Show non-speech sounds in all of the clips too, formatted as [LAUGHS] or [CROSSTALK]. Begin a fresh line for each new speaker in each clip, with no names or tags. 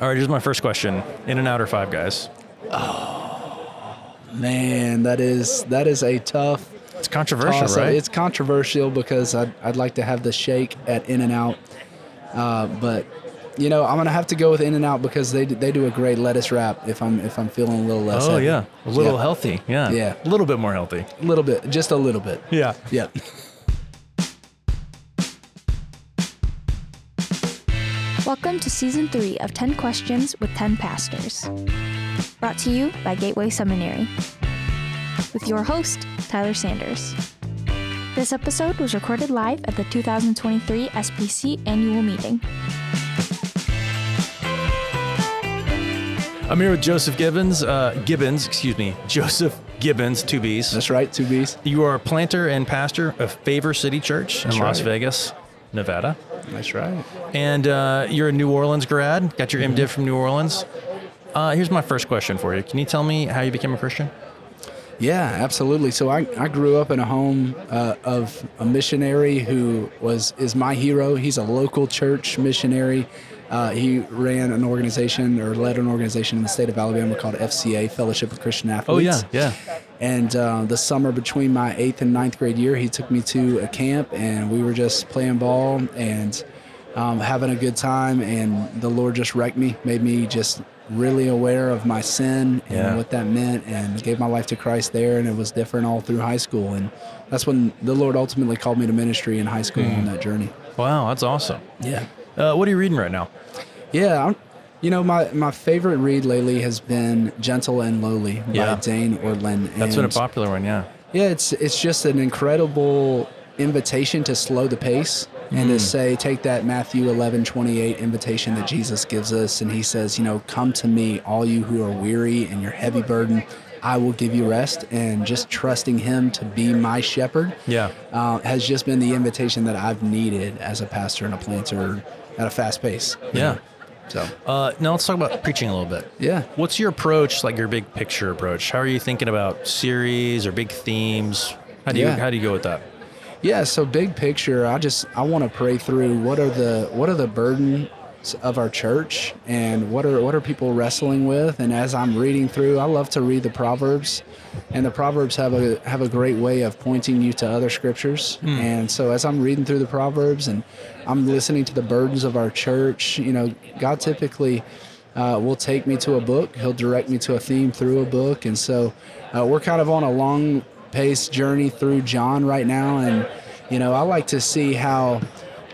All right, here's my first question: In and out or Five Guys?
Oh man, that is that is a tough
It's controversial,
toss-up.
right?
It's controversial because I'd, I'd like to have the shake at In and Out, uh, but you know I'm gonna have to go with In and Out because they they do a great lettuce wrap if I'm if I'm feeling a little less.
oh
heavy.
yeah, a little
Yeah.
healthy. Yeah,
Yeah.
a little bit more healthy.
a little bit, just a little bit.
Yeah.
Yeah. [LAUGHS]
Welcome to season three of 10 Questions with 10 Pastors. Brought to you by Gateway Seminary. With your host, Tyler Sanders. This episode was recorded live at the 2023 SBC annual meeting.
I'm here with Joseph Gibbons. Uh, Gibbons, excuse me, Joseph Gibbons, two B's.
That's right, two B's.
You are a planter and pastor of Favor City Church in
That's
Las
right.
Vegas, Nevada.
That's right.
And uh, you're a New Orleans grad, got your. MDiv from New Orleans. Uh, here's my first question for you. Can you tell me how you became a Christian?
Yeah, absolutely. So I, I grew up in a home uh, of a missionary who was is my hero. He's a local church missionary. Uh, he ran an organization or led an organization in the state of Alabama called FCA, Fellowship of Christian Athletes.
Oh, yeah. Yeah.
And uh, the summer between my eighth and ninth grade year, he took me to a camp, and we were just playing ball and um, having a good time. And the Lord just wrecked me, made me just really aware of my sin and
Yeah.
what that meant, and gave my life to Christ there. And it was different all through high school. And that's when the Lord ultimately called me to ministry in high school
Hmm.
on that journey.
Wow, that's awesome.
Yeah.
Uh, what are you reading right now?
Yeah, I'm, you know, my, my favorite read lately has been Gentle and Lowly
Yeah.
by Dane Ortlund.
That's been a popular one, yeah.
Yeah, it's it's just an incredible invitation to slow the pace and to say take that Matthew 11, 28 invitation that Jesus gives us and he says, you know, come to me all you who are weary and you're heavy burden, I will give you rest and just trusting him to be my shepherd.
Yeah.
Uh, has just been the invitation that I've needed as a pastor and a planter at a fast pace.
Yeah.
So,
Uh, now let's talk about preaching a little bit.
yeah.
What's your approach, like your big picture approach? How are you thinking about series or big themes? How do you how do you go with that?
Yeah, so big picture, I just I want to pray through what are the what are the burdens of our church and what are what are people wrestling with and as I'm reading through, I love to read the proverbs and the proverbs have a have a great way of pointing you to other scriptures. And so as I'm reading through the proverbs and I'm listening to the burdens of our church, you know, God typically uh, will take me to a book. He'll direct me to a theme through a book, and so uh, we're kind of on a long pace journey through John right now. And you know, I like to see how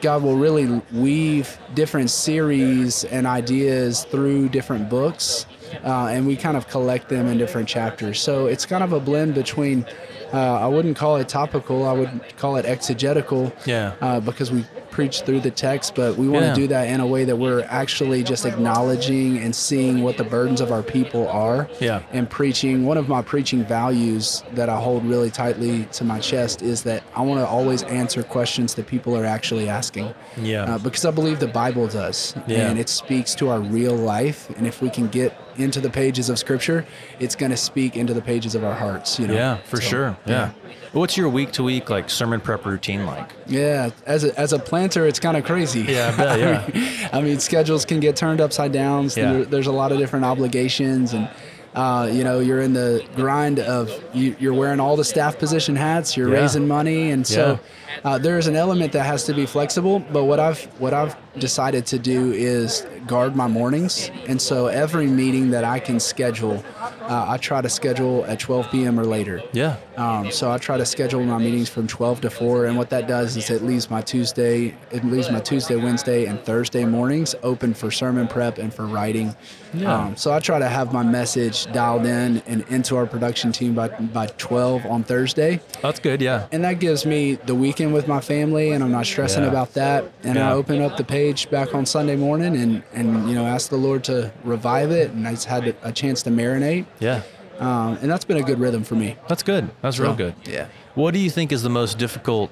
God will really weave different series and ideas through different books, uh, and we kind of collect them in different chapters. So it's kind of a blend between. Uh, I wouldn't call it topical. I would call it exegetical.
Yeah.
Uh, because we preach through the text, but we want to
Yeah.
do that in a way that we're actually just acknowledging and seeing what the burdens of our people are.
Yeah.
And preaching. One of my preaching values that I hold really tightly to my chest is that I want to always answer questions that people are actually asking.
Yeah.
Uh, because I believe the Bible does.
Yeah.
And it speaks to our real life. And if we can get into the pages of Scripture, it's going to speak into the pages of our hearts. You know?
Yeah, for
So,
sure. Yeah. What's your week to week like sermon prep routine like?
Yeah, as a, as a planter, it's kind of crazy.
Yeah, I bet, yeah.
I, [LAUGHS] mean, I mean, schedules can get turned upside down. So
Yeah.
there, there's a lot of different obligations, and uh, you know, you're in the grind of you, you're wearing all the staff position hats. You're
Yeah.
raising money, and so uh, there's an element that has to be flexible. But what I've what I've decided to do is guard my mornings, and so every meeting that I can schedule, uh, I try to schedule at 12 p.m. or later.
Yeah.
Um, so I try to schedule my meetings from 12 to 4, and what that does is it leaves my Tuesday, it leaves my Tuesday, Wednesday, and Thursday mornings open for sermon prep and for writing.
Yeah.
Um, so I try to have my message dialed in and into our production team by by 12 on Thursday,
That's good, yeah.
and that gives me the weekend with my family, and I'm not stressing
Yeah.
about that. And
Yeah.
I open up the page back on Sunday morning, and and you know ask the Lord to revive it, and I just had a chance to marinate,
Yeah.
um, and that's been a good rhythm for me.
That's good. That's real
So,
good.
Yeah.
What do you think is the most difficult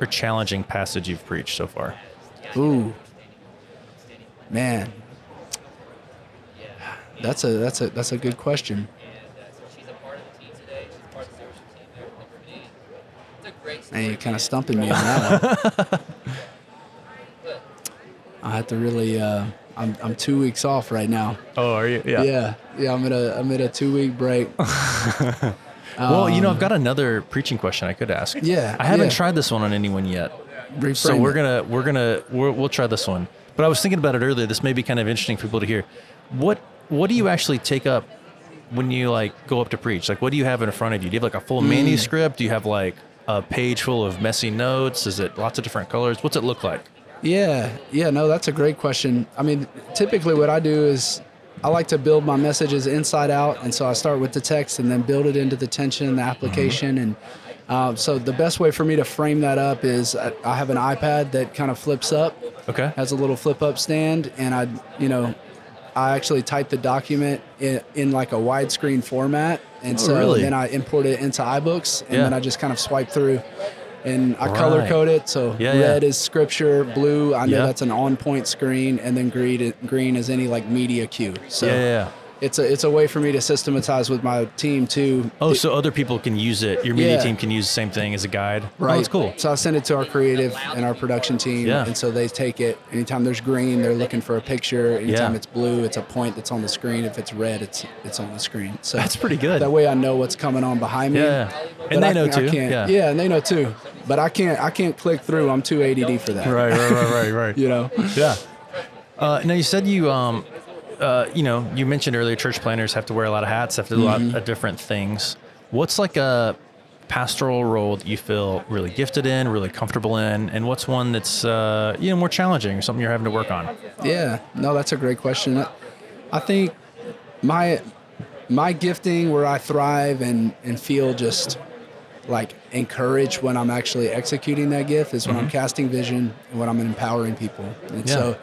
or challenging passage you've preached so far?
Ooh, man, that's a that's a that's a good question. And you're kind of stumping me on that one. [LAUGHS] I have to really uh, I'm I'm two weeks off right now.
Oh, are you? Yeah.
Yeah, yeah. I'm in a I'm in a two week break. [LAUGHS]
Well, you know, I've got another preaching question I could ask.
Yeah,
I haven't
yeah.
tried this one on anyone yet.
Reframe
So we're
it.
gonna we're gonna we're, we'll try this one. But I was thinking about it earlier. This may be kind of interesting for people to hear. What what do you actually take up when you like go up to preach? Like, what do you have in front of you? Do you have like a
Mm.
full manuscript? Do you have like a page full of messy notes? Is it lots of different colors? What's it look like?
Yeah, yeah, no, that's a great question. I mean, typically what I do is I like to build my messages inside out, and so I start with the text and then build it into the tension, and the application, and uh, so the best way for me to frame that up is I, I have an iPad that kind of flips up,
Okay.
has a little flip up stand, and I, you know, I actually type the document in, in like a widescreen format, and
Oh,
so
really?
then I import it into iBooks, and
Yeah.
then I just kind of swipe through. And I color code it, so
Yeah, yeah.
red is scripture, blue I know
Yeah.
that's an on-point screen, and then green green is any like media cue. So
yeah, yeah, yeah.
It's a it's a way for me to systematize with my team too.
Oh, so other people can use it. Your media
Yeah.
team can use the same thing as a guide.
Right.
Oh, that's cool.
So I send it to our creative and our production team,
Yeah.
and so they take it. Anytime there's green, they're looking for a picture. Anytime
Yeah.
it's blue, it's a point that's on the screen. If it's red, it's it's on the screen. So
That's pretty good.
That way I know what's coming on behind me.
Yeah.
But
And they
I-
know too. Yeah.
yeah, and they know too. But I can't I can't click through. I'm too ADD for that.
Right, right, right, right, [LAUGHS] right.
You know.
Yeah. Uh, now you said you, um, uh, you know, you mentioned earlier church planners have to wear a lot of hats, have to do a lot
Mm-hmm.
of different things. What's like a pastoral role that you feel really gifted in, really comfortable in, and what's one that's uh, you know more challenging or something you're having to work on?
Yeah, no, that's a great question. I- I think my my gifting where I thrive and and feel just like encouraged when I'm actually executing that gift is when I'm casting vision and when I'm empowering people. And
Mm-hmm. Yeah.
so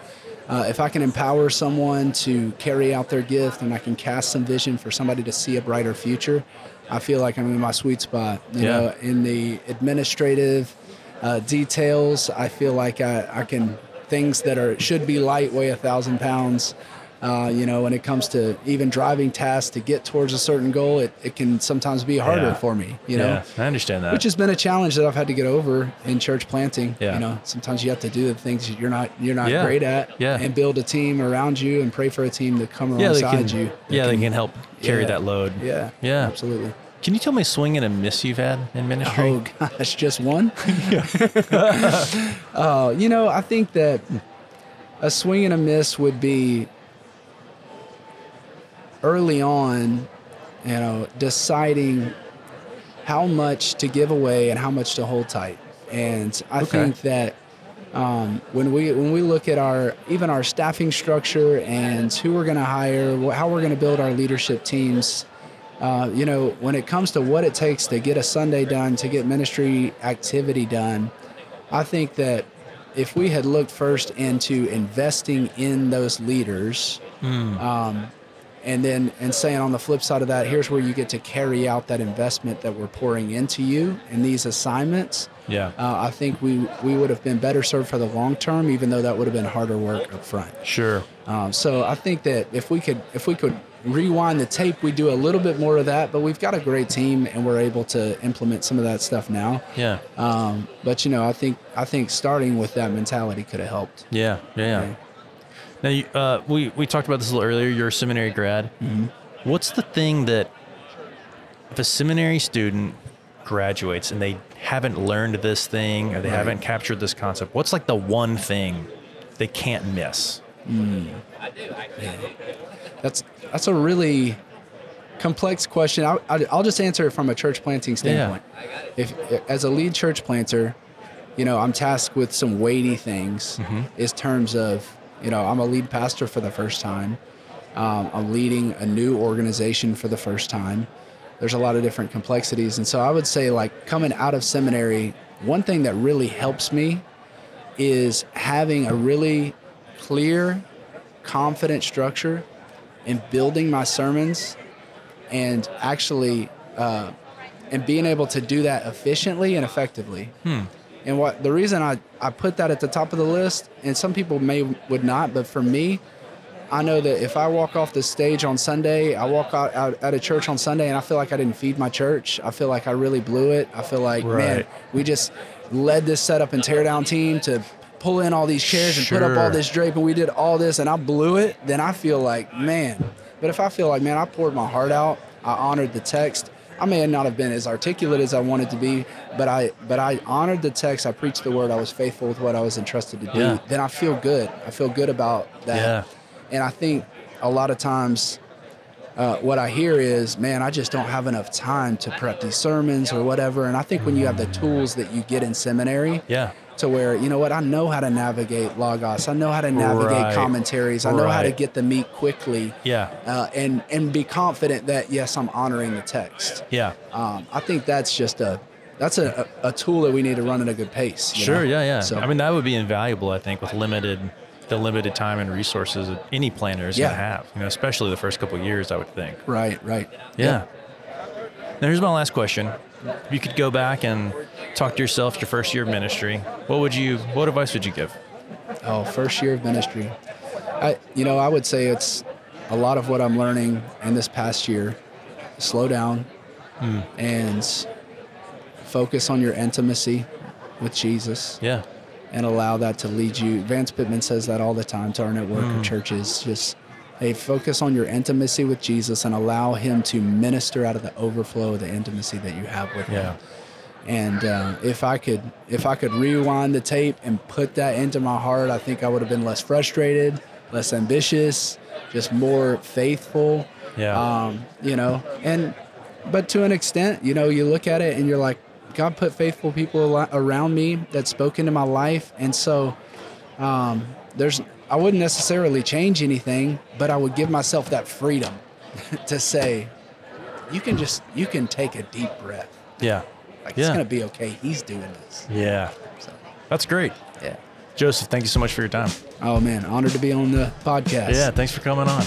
uh, if I can empower someone to carry out their gift and I can cast some vision for somebody to see a brighter future, I feel like I'm in my sweet spot. You
Yeah.
know, in the administrative uh, details, I feel like I, I can things that are should be light weigh a thousand pounds. Uh, you know, when it comes to even driving tasks to get towards a certain goal, it, it can sometimes be harder
Yeah.
for me. You know,
yeah, I understand that.
which has been a challenge that I've had to get over in church planting.
Yeah.
You know, sometimes you have to do the things that you're not you're not
Yeah.
great at,
Yeah.
and build a team around you and pray for a team to come
yeah,
alongside
can.
you.
yeah, they
can-
can help carry that load.
Yeah,
Yeah.
absolutely.
Can you tell me a swing and a miss you've had in ministry?
Oh gosh, just one. [LAUGHS] [LAUGHS] uh, you know, I think that a swing and a miss would be early on, you know, deciding how much to give away and how much to hold tight. And I
Okay.
think that um, when we when we look at our even our staffing structure and who we're going to hire, how we're going to build our leadership teams, uh, you know, when it comes to what it takes to get a Sunday done, to get ministry activity done, I think that if we had looked first into investing in those leaders, um, and then and saying on the flip side of that, here's where you get to carry out that investment that we're pouring into you in these assignments.
Yeah.
Uh, I think we we would have been better served for the long term, even though that would have been harder work up front.
Sure.
Um, so I think that if we could if we could rewind the tape, we do a little bit more of that. But we've got a great team, and we're able to implement some of that stuff now.
Yeah.
Um, but you know, I think I think starting with that mentality could have helped.
Yeah, yeah, yeah. Now, you, uh, we we talked about this a little earlier. You're a seminary grad.
Mm-hmm.
What's the thing that if a seminary student graduates and they haven't learned this thing or they
Right.
haven't captured this concept, what's like the one thing they can't miss?
That's that's a really complex question. I, I, I'll just answer it from a church planting standpoint. If as a lead church planter, you know, I'm tasked with some weighty things. in terms of you know, I'm a lead pastor for the first time. Um, I'm leading a new organization for the first time. There's a lot of different complexities, and so I would say like coming out of seminary, one thing that really helps me is having a really clear, confident structure in building my sermons and actually uh, and being able to do that efficiently and effectively. And what the reason I, I put that at the top of the list, and some people may would not, but for me, I know that if I walk off the stage on Sunday, I walk out, out at a church on Sunday and I feel like I didn't feed my church. I feel like I really blew it. I feel like, man, we just led this setup and tear down team to pull in all these chairs and put up all this drape and we did all this and I blew it, then I feel like, man. But if I feel like, man, I poured my heart out, I honored the text. I may not have been as articulate as I wanted to be, but I but I honored the text. I preached the word. I was faithful with what I was entrusted to do.
Yeah.
Then I feel good. I feel good about that.
Yeah.
And I think a lot of times uh, what I hear is, man, I just don't have enough time to prep these sermons or whatever. And I think when you have the tools that you get in seminary,
Yeah.
To where you know what I know how to navigate logos, I know how to navigate
Right.
commentaries, I know how to get the meat quickly,
Yeah.
uh, and and be confident that yes, I'm honoring the text.
Yeah.
Um, I think that's just a that's a, a, tool that we need to run at a good pace. you
Sure.
know?
Yeah. Yeah.
So,
I mean, that would be invaluable. I think with limited, the limited time and resources that any planner is
Yeah.
gonna have. You know, especially the first couple of years, I would think.
right, right.
Yeah. Now here's my last question. If you could go back and talk to yourself your first year of ministry, what would you? What advice would you give?
Oh, first year of ministry. I, you know, I would say it's a lot of what I'm learning in this past year. Slow down hmm. and focus on your intimacy with Jesus
Yeah.
and allow that to lead you. Vance Pitman says that all the time to our network of hmm. churches. Just, hey, focus on your intimacy with Jesus and allow Him to minister out of the overflow of the intimacy that you have with
Yeah.
Him. And uh, if I could, if I could rewind the tape and put that into my heart, I think I would have been less frustrated, less ambitious, just more faithful.
Yeah.
Um, you know, and but to an extent, you know, you look at it and you're like, God put faithful people around me that spoke into my life, and so um, there's I wouldn't necessarily change anything, but I would give myself that freedom [LAUGHS] to say, you can just you can take a deep breath.
Yeah.
Like
Yeah.
it's gonna be okay. He's doing this.
Yeah.
So
That's great.
yeah.
Joseph, thank you so much for your time.
Oh man, honored to be on the podcast.
Yeah. Thanks for coming on.